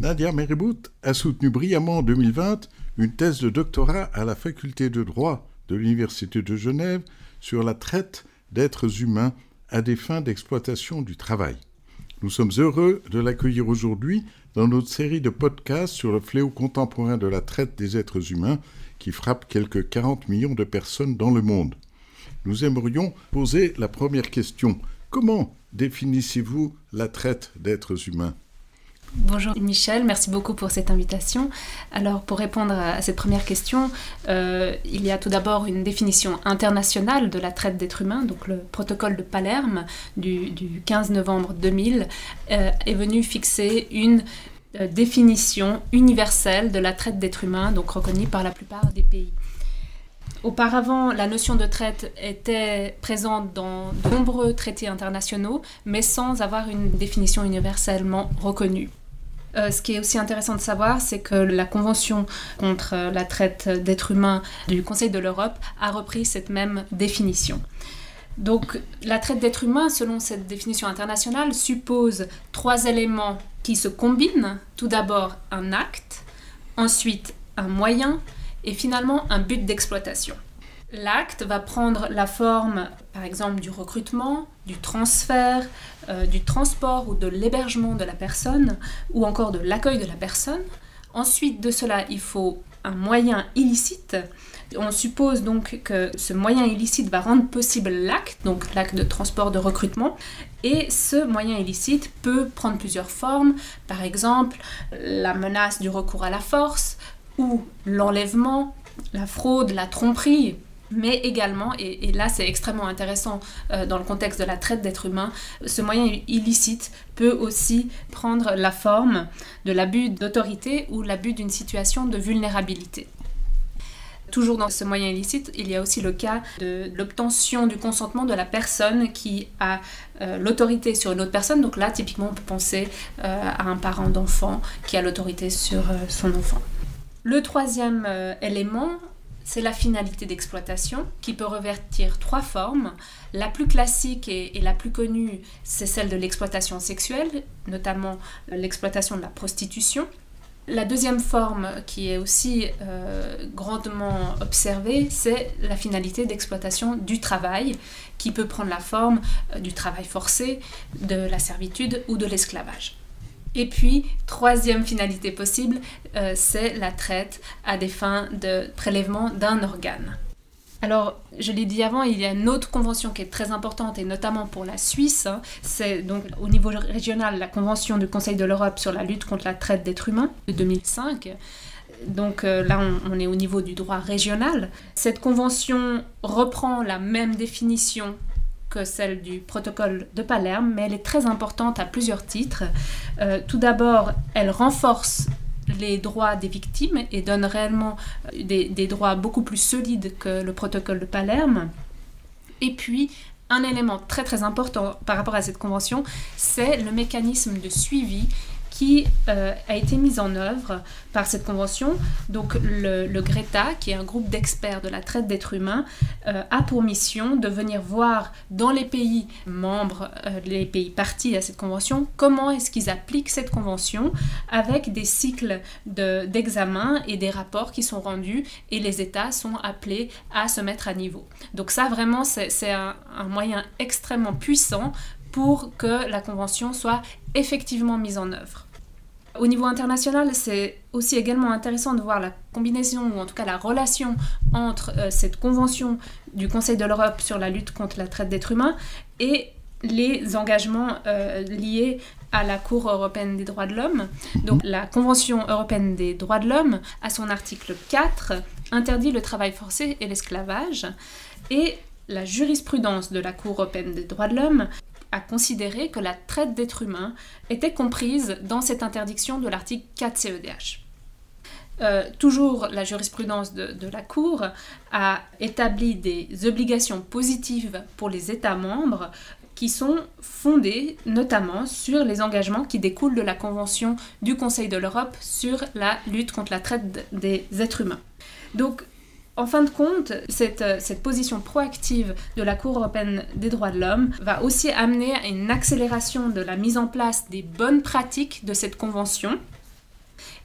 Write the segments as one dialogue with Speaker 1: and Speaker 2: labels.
Speaker 1: Nadia Meribout a soutenu brillamment en 2020 une thèse de doctorat à la faculté de droit de l'Université de Genève sur la traite d'êtres humains à des fins d'exploitation du travail. Nous sommes heureux de l'accueillir aujourd'hui dans notre série de podcasts sur le fléau contemporain de la traite des êtres humains qui frappe quelques 40 millions de personnes dans le monde. Nous aimerions poser la première question. Comment définissez-vous la traite d'êtres humains?
Speaker 2: Bonjour Michel, merci beaucoup pour cette invitation. Alors pour répondre à cette première question, euh, il y a tout d'abord une définition internationale de la traite d'êtres humains, donc le protocole de Palerme du, 15 novembre 2000 euh, est venu fixer une euh, définition universelle de la traite d'êtres humains, donc reconnue par la plupart des pays. Auparavant, la notion de traite était présente dans de nombreux traités internationaux, mais sans avoir une définition universellement reconnue. Euh, ce qui est aussi intéressant de savoir, c'est que la Convention contre la traite d'êtres humains du Conseil de l'Europe a repris cette même définition. Donc la traite d'êtres humains, selon cette définition internationale, suppose trois éléments qui se combinent. Tout d'abord un acte, ensuite un moyen et finalement un but d'exploitation. L'acte va prendre la forme, par exemple, du recrutement, du transfert, euh, du transport ou de l'hébergement de la personne, ou encore de l'accueil de la personne. Ensuite de cela, il faut un moyen illicite. On suppose donc que ce moyen illicite va rendre possible l'acte, donc l'acte de transport de recrutement, et ce moyen illicite peut prendre plusieurs formes, par exemple la menace du recours à la force, ou l'enlèvement, la fraude, la tromperie, mais également, et, là c'est extrêmement intéressant euh, dans le contexte de la traite d'êtres humains, ce moyen illicite peut aussi prendre la forme de l'abus d'autorité ou l'abus d'une situation de vulnérabilité. Toujours dans ce moyen illicite, il y a aussi le cas de l'obtention du consentement de la personne qui a euh, l'autorité sur une autre personne. Donc là, typiquement, on peut penser euh, à un parent d'enfant qui a l'autorité sur son enfant. Le troisième élément, c'est la finalité d'exploitation qui peut revêtir trois formes. La plus classique et, la plus connue, c'est celle de l'exploitation sexuelle, notamment l'exploitation de la prostitution. La deuxième forme qui est aussi euh, grandement observée, c'est la finalité d'exploitation du travail, qui peut prendre la forme euh, du travail forcé, de la servitude ou de l'esclavage. Et puis, troisième finalité possible, euh, c'est la traite à des fins de prélèvement d'un organe. Alors, je l'ai dit avant, il y a une autre convention qui est très importante, et notamment pour la Suisse. Hein. c'est donc au niveau régional la convention du Conseil de l'Europe sur la lutte contre la traite d'êtres humains de 2005. Donc euh, là, on, est au niveau du droit régional. Cette convention reprend la même définition que celle du protocole de Palerme, mais elle est très importante à plusieurs titres. Euh, tout d'abord, elle renforce les droits des victimes et donne réellement euh, des, des, droits beaucoup plus solides que le protocole de Palerme. Et puis, un élément très très important par rapport à cette convention, c'est le mécanisme de suivi qui euh, a été mise en œuvre par cette convention. Donc le, GRETA, qui est un groupe d'experts de la traite d'êtres humains, euh, a pour mission de venir voir dans les pays membres, euh, les pays partis à cette convention, comment est-ce qu'ils appliquent cette convention avec des cycles d'examen et des rapports qui sont rendus et les États sont appelés à se mettre à niveau. Donc ça vraiment c'est un, un moyen extrêmement puissant pour que la convention soit effectivement mise en œuvre. Au niveau international, c'est aussi également intéressant de voir la combinaison, ou en tout cas la relation entre euh, cette convention du Conseil de l'Europe sur la lutte contre la traite d'êtres humains et les engagements euh, liés à la Cour européenne des droits de l'homme. Donc la Convention européenne des droits de l'homme, à son article 4, interdit le travail forcé et l'esclavage. Et la jurisprudence de la Cour européenne des droits de l'homme a considéré que la traite d'êtres humains était comprise dans cette interdiction de l'article 4 CEDH. Euh, toujours la jurisprudence de, de, la Cour a établi des obligations positives pour les États membres qui sont fondées notamment sur les engagements qui découlent de la Convention du Conseil de l'Europe sur la lutte contre la traite des êtres humains. Donc en fin de compte, euh, cette, position proactive de la Cour européenne des droits de l'homme va aussi amener à une accélération de la mise en place des bonnes pratiques de cette convention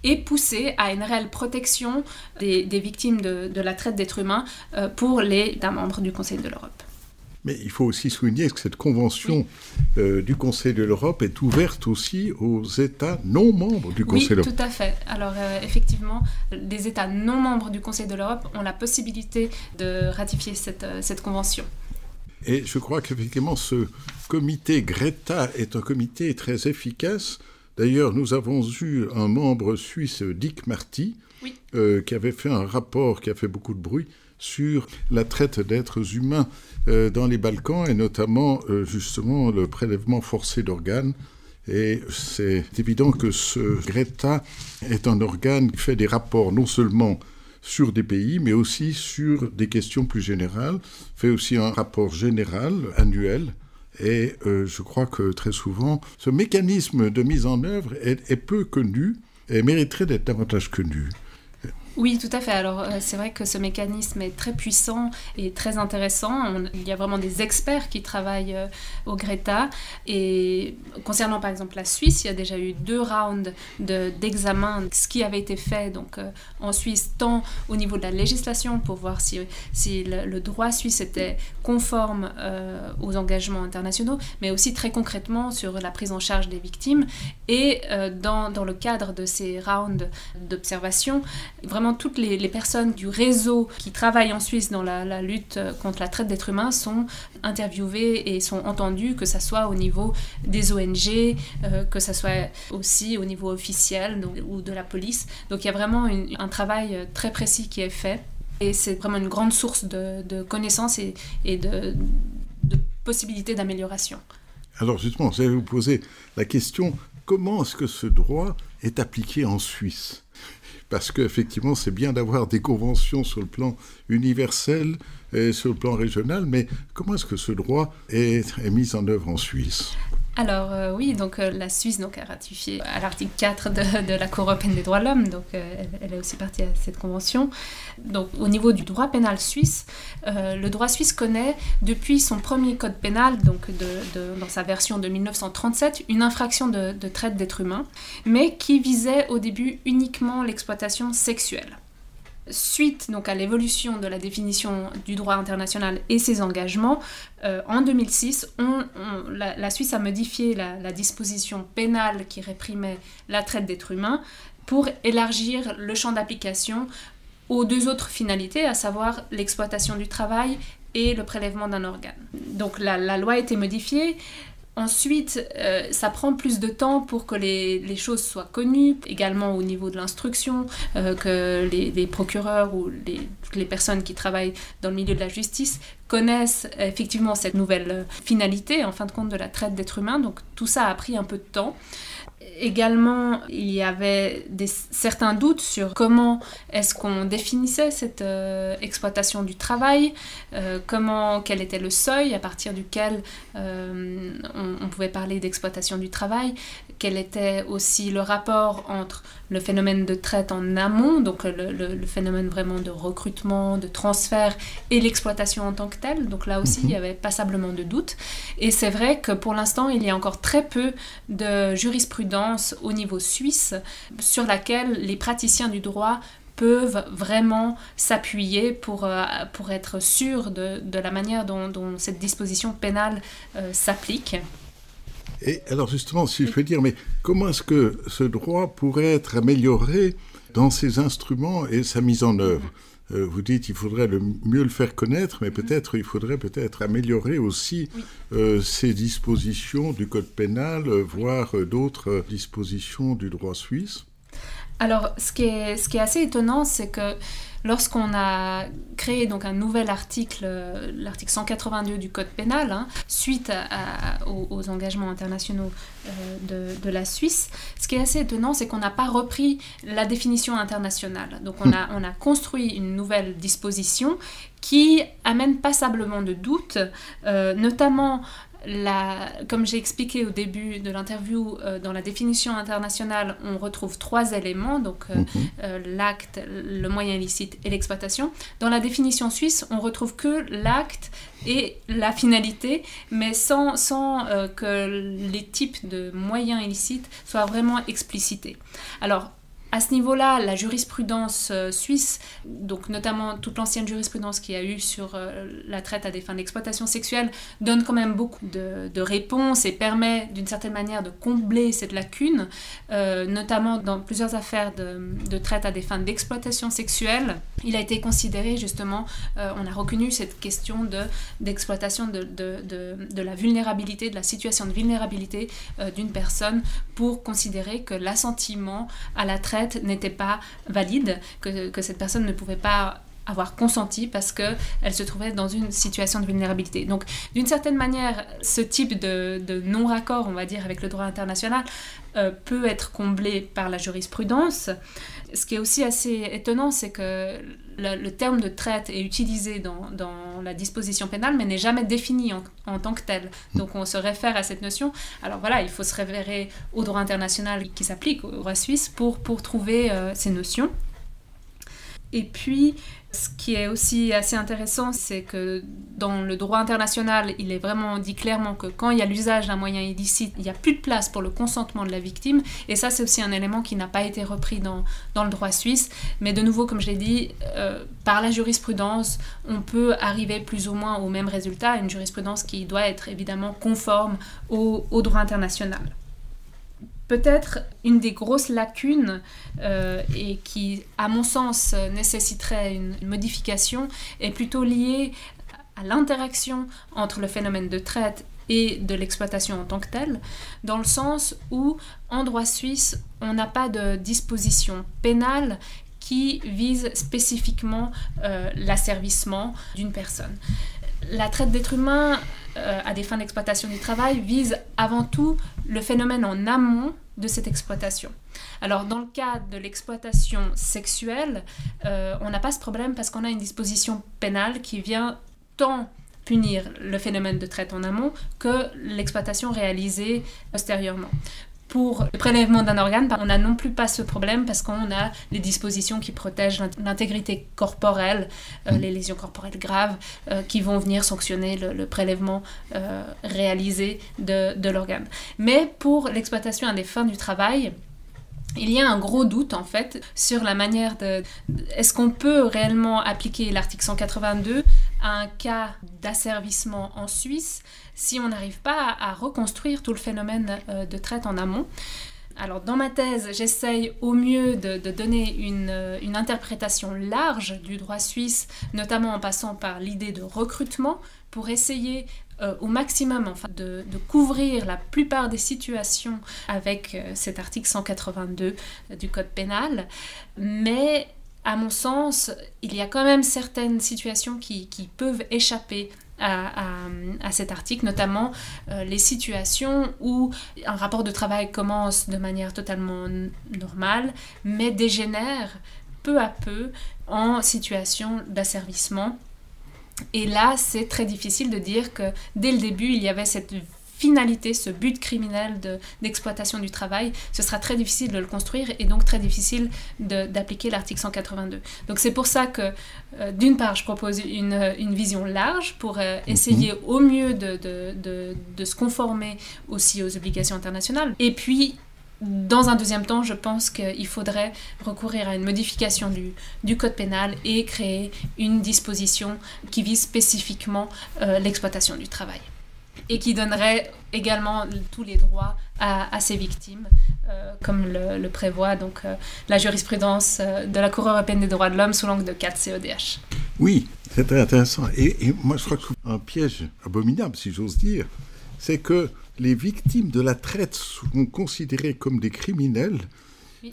Speaker 2: et pousser à une réelle protection des, victimes de, la traite d'êtres humains euh, pour les membres du Conseil de l'Europe.
Speaker 1: Mais il faut aussi souligner que cette convention euh, du Conseil de l'Europe est ouverte aussi aux États non membres du Conseil de l'Europe.
Speaker 2: Oui, tout à fait. Alors euh, effectivement, les États non membres du Conseil de l'Europe ont la possibilité de ratifier cette, cette convention.
Speaker 1: Et je crois qu'effectivement, ce comité Greta est un comité très efficace D'ailleurs, nous avons eu un membre suisse, Dick Marty, euh, qui avait fait un rapport qui a fait beaucoup de bruit sur la traite d'êtres humains euh, dans les Balkans et notamment euh, justement le prélèvement forcé d'organes. Et c'est évident que ce Greta est un organe qui fait des rapports non seulement sur des pays, mais aussi sur des questions plus générales, fait aussi un rapport général annuel et euh, je crois que très souvent, ce mécanisme de mise en œuvre est peu connu et mériterait d'être davantage connu.
Speaker 2: Oui, tout à fait. Alors, euh, c'est vrai que ce mécanisme est très puissant et très intéressant. il y a vraiment des experts qui travaillent euh, au Greta. Et concernant par exemple la Suisse, il y a déjà eu deux rounds d'examen, de, ce qui avait été fait donc, euh, en Suisse, tant au niveau de la législation pour voir si, si le, droit suisse était conforme aux engagements internationaux, mais aussi très concrètement sur la prise en charge des victimes. Et dans, dans le cadre de ces rounds d'observation, vraiment toutes les, personnes du réseau qui travaillent en Suisse dans la, lutte contre la traite d'êtres humains sont interviewées et sont entendues, que ce soit au niveau des ONG, euh, que ce soit aussi au niveau officiel ou de la police. Donc il y a vraiment un travail très précis qui est fait. Et c'est vraiment une grande source de, connaissances et, de, possibilités d'amélioration.
Speaker 1: Alors justement, je vais vous poser la question, comment est-ce que ce droit est appliqué en Suisse? Parce qu'effectivement, c'est bien d'avoir des conventions sur le plan universel et sur le plan régional, mais comment est-ce que ce droit est, est mis en œuvre en Suisse?
Speaker 2: Alors euh, oui, donc euh, la Suisse donc, a ratifié à l'article 4 de, la Cour européenne des droits de l'homme, donc euh, elle, est aussi partie à cette convention. Donc au niveau du droit pénal suisse, le droit suisse connaît depuis son premier code pénal, donc dans sa version de 1937, une infraction de, de traite d'êtres humains, mais qui visait au début uniquement l'exploitation sexuelle suite donc à l'évolution de la définition du droit international et ses engagements, euh, en 2006, la, Suisse a modifié la, disposition pénale qui réprimait la traite d'êtres humains pour élargir le champ d'application aux deux autres finalités, à savoir l'exploitation du travail et le prélèvement d'un organe. Donc la, la loi a été modifiée. Ensuite, euh, ça prend plus de temps pour que les, choses soient connues, également au niveau de l'instruction, euh, que les, procureurs ou les, personnes qui travaillent dans le milieu de la justice connaissent effectivement cette nouvelle finalité, en fin de compte, de la traite d'êtres humains. Donc tout ça a pris un peu de temps. Également, il y avait certains doutes sur comment est-ce qu'on définissait cette euh, exploitation du travail, euh, comment, quel était le seuil à partir duquel euh, on, pouvait parler d'exploitation du travail, quel était aussi le rapport entre le phénomène de traite en amont, donc le, phénomène vraiment de recrutement, de transfert et l'exploitation en tant que telle. Donc là aussi, il y mhm. avait passablement de doutes. Et c'est vrai que pour l'instant, il y a encore très peu de jurisprudence au niveau suisse sur laquelle les praticiens du droit peuvent vraiment s'appuyer pour, euh, pour être sûrs de, de la manière dont, dont, cette disposition pénale euh, s'applique.
Speaker 1: Et alors justement, si je peux dire, mais comment est-ce que ce droit pourrait être amélioré dans ses instruments et sa mise en œuvre? Euh, vous dites qu'il faudrait le mieux le faire connaître, mais peut-être il faudrait peut-être améliorer aussi euh, ces dispositions du code pénal, euh, voire d'autres dispositions du droit suisse.
Speaker 2: Alors, ce qui est, ce qui est assez étonnant, c'est que lorsqu'on a créé donc un nouvel article, l'article 182 du Code pénal, hein, suite aux, engagements internationaux euh, de, la Suisse, ce qui est assez étonnant, c'est qu'on n'a pas repris la définition internationale. Donc on a, on a construit une nouvelle disposition qui amène passablement de doutes, euh, notamment comme j'ai expliqué au début de l'interview, euh, dans la définition internationale, on retrouve trois éléments, donc euh, mhm. euh, l'acte, le moyen illicite et l'exploitation. Dans la définition suisse, on retrouve que l'acte et la finalité, mais sans, sans que les types de moyens illicites soient vraiment explicités. Alors, À ce niveau-là, la jurisprudence euh, suisse, donc notamment toute l'ancienne jurisprudence qu'il y a eu sur euh, la traite à des fins d'exploitation sexuelle, donne quand même beaucoup de, réponses et permet d'une certaine manière de combler cette lacune, euh, notamment dans plusieurs affaires de, traite à des fins d'exploitation sexuelle. Il a été considéré justement, on a reconnu cette question d'exploitation de, de, la vulnérabilité, de la situation de vulnérabilité d'une personne pour considérer que l'assentiment à la traite n'était pas valide, que, que cette personne ne pouvait pas avoir consenti parce qu'elle se trouvait dans une situation de vulnérabilité. Donc, d'une certaine manière, ce type de, de non-raccord, on va dire, avec le droit international, euh, peut être comblé par la jurisprudence. Ce qui est aussi assez étonnant, c'est que le, terme de traite est utilisé dans, la disposition pénale, mais n'est jamais défini en, tant que tel. Donc on se réfère à cette notion. Alors voilà, il faut se référer au droit international qui s'applique au droit suisse pour, pour trouver euh, ces notions. Et puis, ce qui est aussi assez intéressant, c'est que dans le droit international, il est vraiment dit clairement que quand il y a l'usage d'un moyen illicite, il n'y a plus de place pour le consentement de la victime. Et ça, c'est aussi un élément qui n'a pas été repris dans, dans le droit suisse. Mais de nouveau, comme je l'ai dit, euh, par la jurisprudence, on peut arriver plus ou moins au même résultat, une jurisprudence qui doit être évidemment conforme au, au droit international. Peut-être une des grosses lacunes euh, et qui, à mon sens, nécessiterait une, modification est plutôt liée à l'interaction entre le phénomène de traite et de l'exploitation en tant que telle, dans le sens où, en droit suisse, on n'a pas de disposition pénale qui vise spécifiquement euh, l'asservissement d'une personne. La traite d'êtres humains euh, à des fins d'exploitation du travail vise avant tout le phénomène en amont de cette exploitation. Alors dans le cas de l'exploitation sexuelle, euh, on n'a pas ce problème parce qu'on a une disposition pénale qui vient tant punir le phénomène de traite en amont que l'exploitation réalisée postérieurement pour le prélèvement d'un organe, on n'a non plus pas ce problème parce qu'on a les dispositions qui protègent l'intégrité corporelle, euh, mm. les lésions corporelles graves, euh, qui vont venir sanctionner le, prélèvement euh, réalisé de, de l'organe. Mais pour l'exploitation à des fins du travail, il y a un gros doute en fait sur la manière de... Est-ce qu'on peut réellement appliquer l'article 182 à un cas d'asservissement en Suisse si on n'arrive pas à, reconstruire tout le phénomène euh, de traite en amont? Alors dans ma thèse, j'essaye au mieux de, donner euh, une, interprétation large du droit suisse, notamment en passant par l'idée de recrutement, pour essayer euh, au maximum enfin, de, couvrir la plupart des situations avec cet article 182 du Code pénal. Mais à mon sens, il y a quand même certaines situations qui peuvent échapper à, cet article, notamment euh, les situations où un rapport de travail commence de manière totalement normale, mais dégénère peu à peu en situation d'asservissement. Et là, c'est très difficile de dire que dès le début, il y avait cette finalité, ce but criminel d'exploitation du travail, ce sera très difficile de le construire et donc très difficile d'appliquer l'article 182. Donc c'est pour ça que, euh, d'une part, je propose une, une vision large pour euh, essayer mhm. au mieux de, de, de, se conformer aussi aux obligations internationales. Et puis, dans un deuxième temps, je pense qu'il faudrait recourir à une modification du, du, code pénal et créer une disposition qui vise spécifiquement euh, l'exploitation du travail et qui donnerait également tous les droits à, ces victimes, euh, comme le, prévoit donc euh, la jurisprudence euh, de la Cour européenne des droits de l'homme sous l'angle de 4 CEDH.
Speaker 1: Oui, c'est très intéressant. Et, et, moi, je crois qu'un piège abominable, si j'ose dire, c'est que les victimes de la traite sont considérées comme des criminels,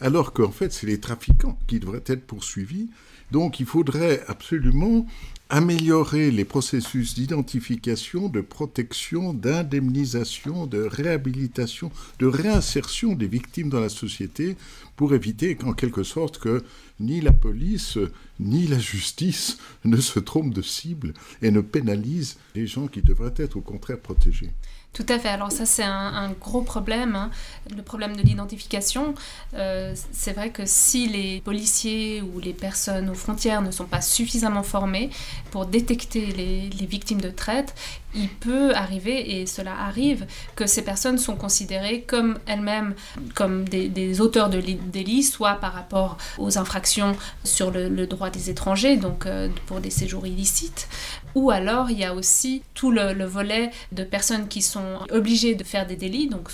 Speaker 1: alors qu'en fait, c'est les trafiquants qui devraient être poursuivis. Donc, il faudrait absolument améliorer les processus d'identification, de protection, d'indemnisation, de réhabilitation, de réinsertion des victimes dans la société pour éviter qu'en quelque sorte que ni la police ni la justice ne se trompent de cible et ne pénalisent les gens qui devraient être au contraire protégés.
Speaker 2: Tout à fait. Alors ça, c'est un, gros problème, hein. le problème de l'identification. Euh, c'est vrai que si les policiers ou les personnes aux frontières ne sont pas suffisamment formés pour détecter les, les victimes de traite, il peut arriver, et cela arrive, que ces personnes sont considérées comme elles-mêmes, comme des, auteurs de délits, soit par rapport aux infractions sur le, droit des étrangers, donc euh, pour des séjours illicites, ou alors il y a aussi tout le, volet de personnes qui sont obligées de faire des délits, donc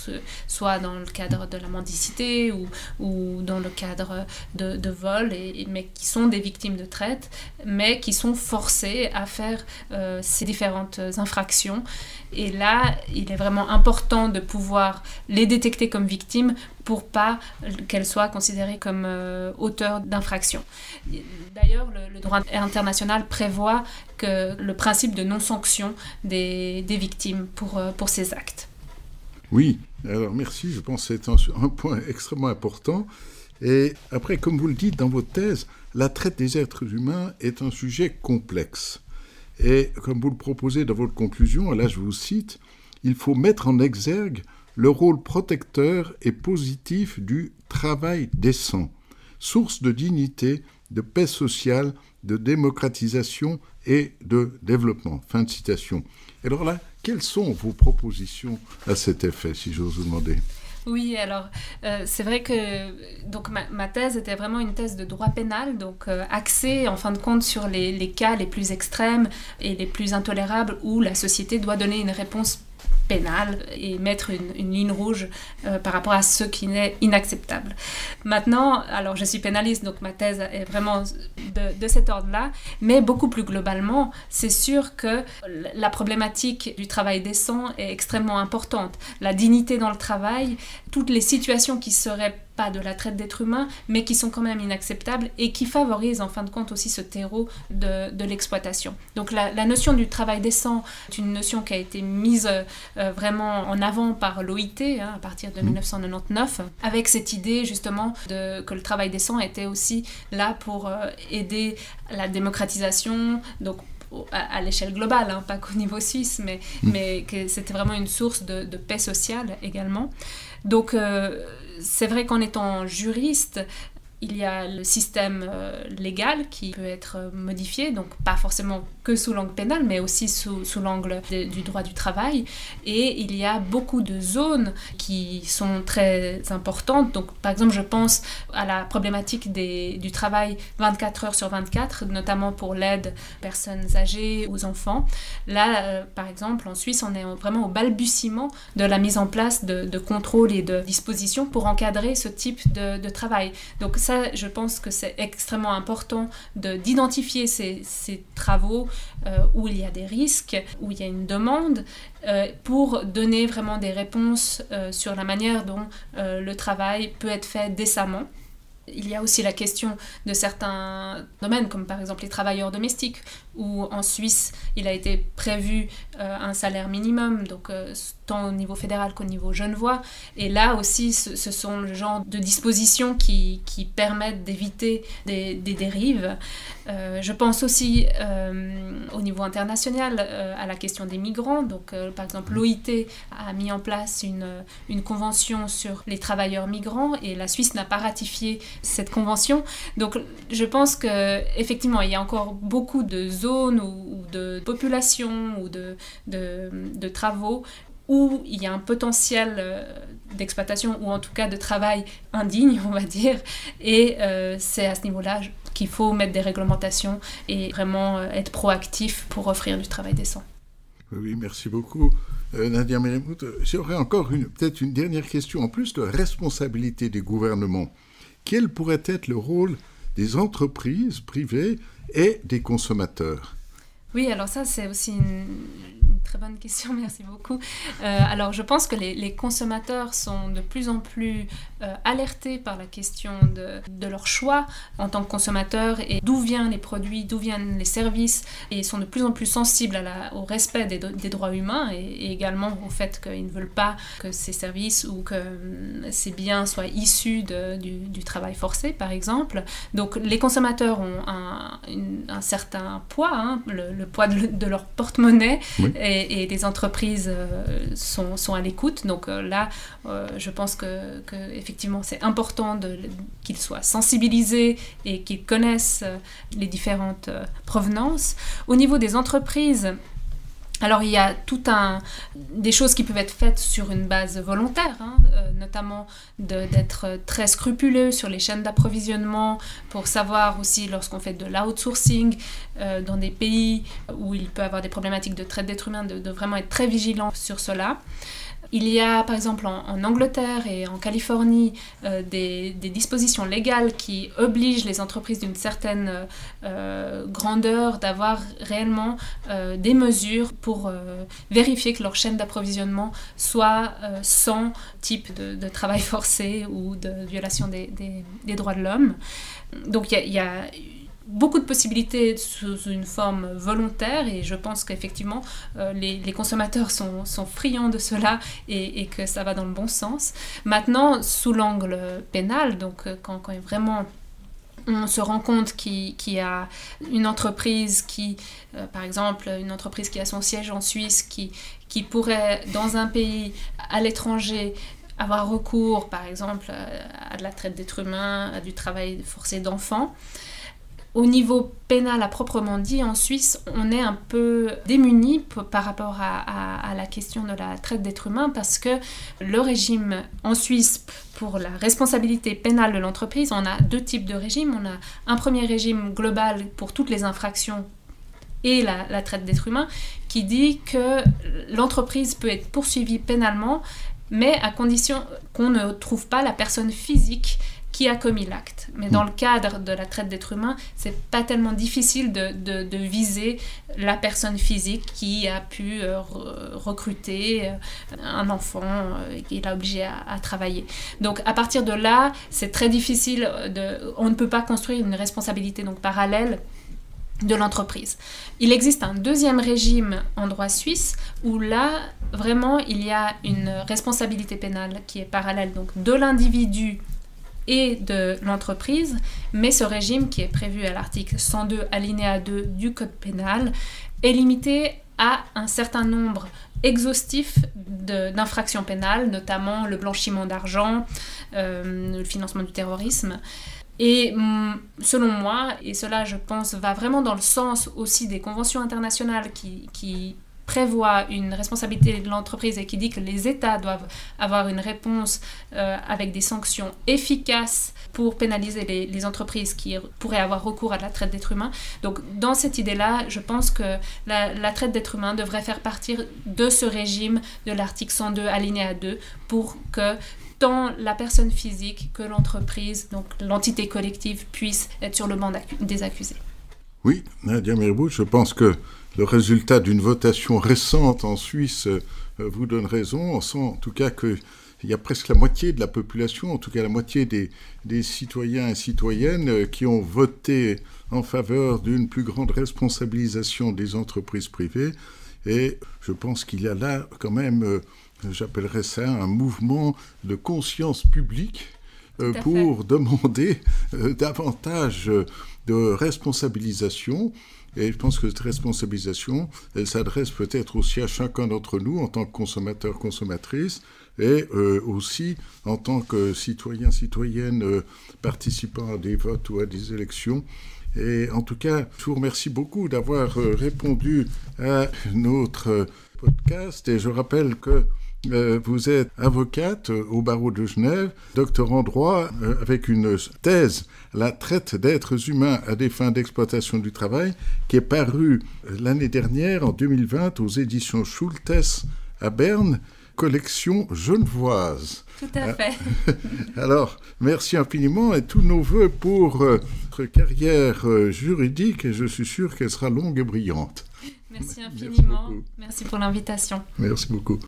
Speaker 2: soit dans le cadre de la mendicité ou, ou dans le cadre de, vol, et, mais qui sont des victimes de traite, mais qui sont forcées à faire euh, ces différentes infractions et là, il est vraiment important de pouvoir les détecter comme victimes pour pas qu'elles soient considérées comme euh, auteurs d'infractions. D'ailleurs, le, droit international prévoit que le principe de non-sanction des, victimes pour, euh, pour ces actes.
Speaker 1: Oui, alors merci, je pense que c'est un, un point extrêmement important. Et après, comme vous le dites dans votre thèse, la traite des êtres humains est un sujet complexe. Et comme vous le proposez dans votre conclusion, là je vous cite, il faut mettre en exergue le rôle protecteur et positif du travail décent, source de dignité, de paix sociale, de démocratisation et de développement. Fin de citation. Alors là, quelles sont vos propositions à cet effet, si j'ose vous demander?
Speaker 2: Oui, alors euh, c'est vrai que donc ma, thèse était vraiment une thèse de droit pénal, donc euh, axée en fin de compte sur les, les, cas les plus extrêmes et les plus intolérables où la société doit donner une réponse pénal et mettre une, ligne rouge euh, par rapport à ce qui n'est inacceptable. Maintenant, alors je suis pénaliste, donc ma thèse est vraiment de, de cet ordre-là, mais beaucoup plus globalement, c'est sûr que la problématique du travail décent est extrêmement importante. La dignité dans le travail, toutes les situations qui seraient pas de la traite d'êtres humains, mais qui sont quand même inacceptables et qui favorisent en fin de compte aussi ce terreau de, l'exploitation. Donc la, la, notion du travail décent est une notion qui a été mise euh, vraiment en avant par l'OIT hein, à partir de 1999, mmh. avec cette idée justement de, que le travail décent était aussi là pour euh, aider la démocratisation, donc à, l'échelle globale, hein, pas qu'au niveau suisse, mais, mmh. mais que c'était vraiment une source de, de, paix sociale également. Donc euh, c'est vrai qu'en étant juriste, il y a le système euh, légal qui peut être modifié, donc pas forcément que sous l'angle pénal, mais aussi sous, sous l'angle du droit du travail. Et il y a beaucoup de zones qui sont très importantes. Donc, par exemple, je pense à la problématique des, du travail 24 heures sur 24, notamment pour l'aide aux personnes âgées, aux enfants. Là, euh, par exemple, en Suisse, on est vraiment au balbutiement de la mise en place de, de contrôles et de dispositions pour encadrer ce type de, de travail. Donc, je pense que c'est extrêmement important d'identifier ces, ces travaux euh, où il y a des risques, où il y a une demande, euh, pour donner vraiment des réponses euh, sur la manière dont le travail peut être fait décemment. Il y a aussi la question de certains domaines, comme par exemple les travailleurs domestiques, où en Suisse, il a été prévu un salaire minimum, donc tant au niveau fédéral qu'au niveau genevois. Et là aussi, ce, sont le genre de dispositions qui, qui permettent d'éviter des, des, dérives. Euh, je pense aussi euh, au niveau international euh, à la question des migrants. Donc, par exemple, l'OIT a mis en place une, une, convention sur les travailleurs migrants et la Suisse n'a pas ratifié cette convention. Donc, je pense que effectivement, il y a encore beaucoup de zones ou, de populations ou de, de, travaux où il y a un potentiel euh, d'exploitation ou en tout cas de travail indigne, on va dire. Et euh, c'est à ce niveau-là qu'il faut mettre des réglementations et vraiment euh, être proactif pour offrir du travail décent.
Speaker 1: Oui, merci beaucoup. Nadia Meremout, j'aurais encore peut-être une dernière question. En plus de responsabilité des gouvernements, quel pourrait être le rôle des entreprises privées et des consommateurs.
Speaker 2: Oui, alors ça, c'est aussi une, très bonne question, merci beaucoup. Euh, alors, je pense que les, consommateurs sont de plus en plus euh, alertés par la question de, de, leur choix en tant que consommateurs et d'où viennent les produits, d'où viennent les services, et sont de plus en plus sensibles à la, au respect des, des, droits humains et, également au fait qu'ils ne veulent pas que ces services ou que hum, ces biens soient issus de, du, du, travail forcé, par exemple. Donc, les consommateurs ont un, un certain poids, hein, le, poids de, leur porte-monnaie. Et et, les entreprises sont, sont, à l'écoute. Donc là, je pense que, que effectivement, c'est important qu'ils soient sensibilisés et qu'ils connaissent les différentes provenances. Au niveau des entreprises, alors il y a tout un des choses qui peuvent être faites sur une base volontaire, hein, euh, notamment d'être très scrupuleux sur les chaînes d'approvisionnement pour savoir aussi lorsqu'on fait de l'outsourcing euh, dans des pays où il peut avoir des problématiques de traite d'êtres humains, de, vraiment être très vigilant sur cela. Il y a par exemple en, Angleterre et en Californie euh, des, dispositions légales qui obligent les entreprises d'une certaine euh, grandeur d'avoir réellement euh, des mesures pour vérifier que leur chaîne d'approvisionnement soit sans type de, travail forcé ou de violation des, droits de l'homme. Donc il y a beaucoup de possibilités sous une forme volontaire et je pense qu'effectivement euh, les, consommateurs sont, friands de cela et, que ça va dans le bon sens. Maintenant, sous l'angle pénal, donc euh, quand, quand vraiment on se rend compte qu'il y a une entreprise qui, euh, par exemple, une entreprise qui a son siège en Suisse, qui, qui pourrait, dans un pays à l'étranger, avoir recours, par exemple, à de la traite d'êtres humains, à du travail forcé d'enfants. Au niveau pénal à proprement dit, en Suisse, on est un peu démuni par rapport à, la question de la traite d'êtres humains parce que le régime en Suisse pour la responsabilité pénale de l'entreprise, on a deux types de régimes. On a un premier régime global pour toutes les infractions et la, la traite d'êtres humains qui dit que l'entreprise peut être poursuivie pénalement mais à condition qu'on ne trouve pas la personne physique qui a commis l'acte. Mais dans le cadre de la traite d'êtres humains, c'est pas tellement difficile de, de, viser la personne physique qui a pu euh, recruter euh, un enfant euh, et qui l'a obligé à, travailler. Donc à partir de là, c'est très difficile de, on ne peut pas construire une responsabilité donc parallèle de l'entreprise. Il existe un deuxième régime en droit suisse où là, vraiment, il y a une responsabilité pénale qui est parallèle donc de l'individu et de l'entreprise, mais ce régime qui est prévu à l'article 102 alinéa 2 du Code pénal est limité à un certain nombre exhaustif d'infractions pénales, notamment le blanchiment d'argent, euh, le financement du terrorisme. Et mm, selon moi, et cela je pense va vraiment dans le sens aussi des conventions internationales qui, qui prévoit une responsabilité de l'entreprise et qui dit que les États doivent avoir une réponse euh, avec des sanctions efficaces pour pénaliser les, entreprises qui pourraient avoir recours à la traite d'êtres humains. Donc dans cette idée-là, je pense que la, traite d'êtres humains devrait faire partir de ce régime de l'article 102 alinéa 2 pour que tant la personne physique que l'entreprise, donc l'entité collective, puisse être sur le banc des accusés.
Speaker 1: Oui, Nadia je pense que le résultat d'une votation récente en Suisse euh, vous donne raison. On sent en tout cas qu'il y a presque la moitié de la population, en tout cas la moitié des, citoyens et citoyennes euh, qui ont voté en faveur d'une plus grande responsabilisation des entreprises privées. Et je pense qu'il y a là quand même, euh, j'appellerais ça un mouvement de conscience publique pour demander davantage de responsabilisation et je pense que cette responsabilisation, elle s'adresse peut-être aussi à chacun d'entre nous en tant que consommateur, consommatrice, et euh, aussi en tant que citoyen, citoyenne euh, participant à des votes ou à des élections. Et en tout cas, je vous remercie beaucoup d'avoir euh, répondu à notre podcast. Et je rappelle que vous êtes avocate au barreau de Genève, docteur en droit euh, avec une thèse, La traite d'êtres humains à des fins d'exploitation du travail, qui est parue l'année dernière, en 2020, aux éditions Schultes à Berne, collection genevoise.
Speaker 2: Tout à fait.
Speaker 1: Alors, merci infiniment et tous nos voeux pour euh, votre carrière juridique et je suis sûr qu'elle sera longue et brillante.
Speaker 2: Merci infiniment. Merci pour l'invitation.
Speaker 1: Merci beaucoup.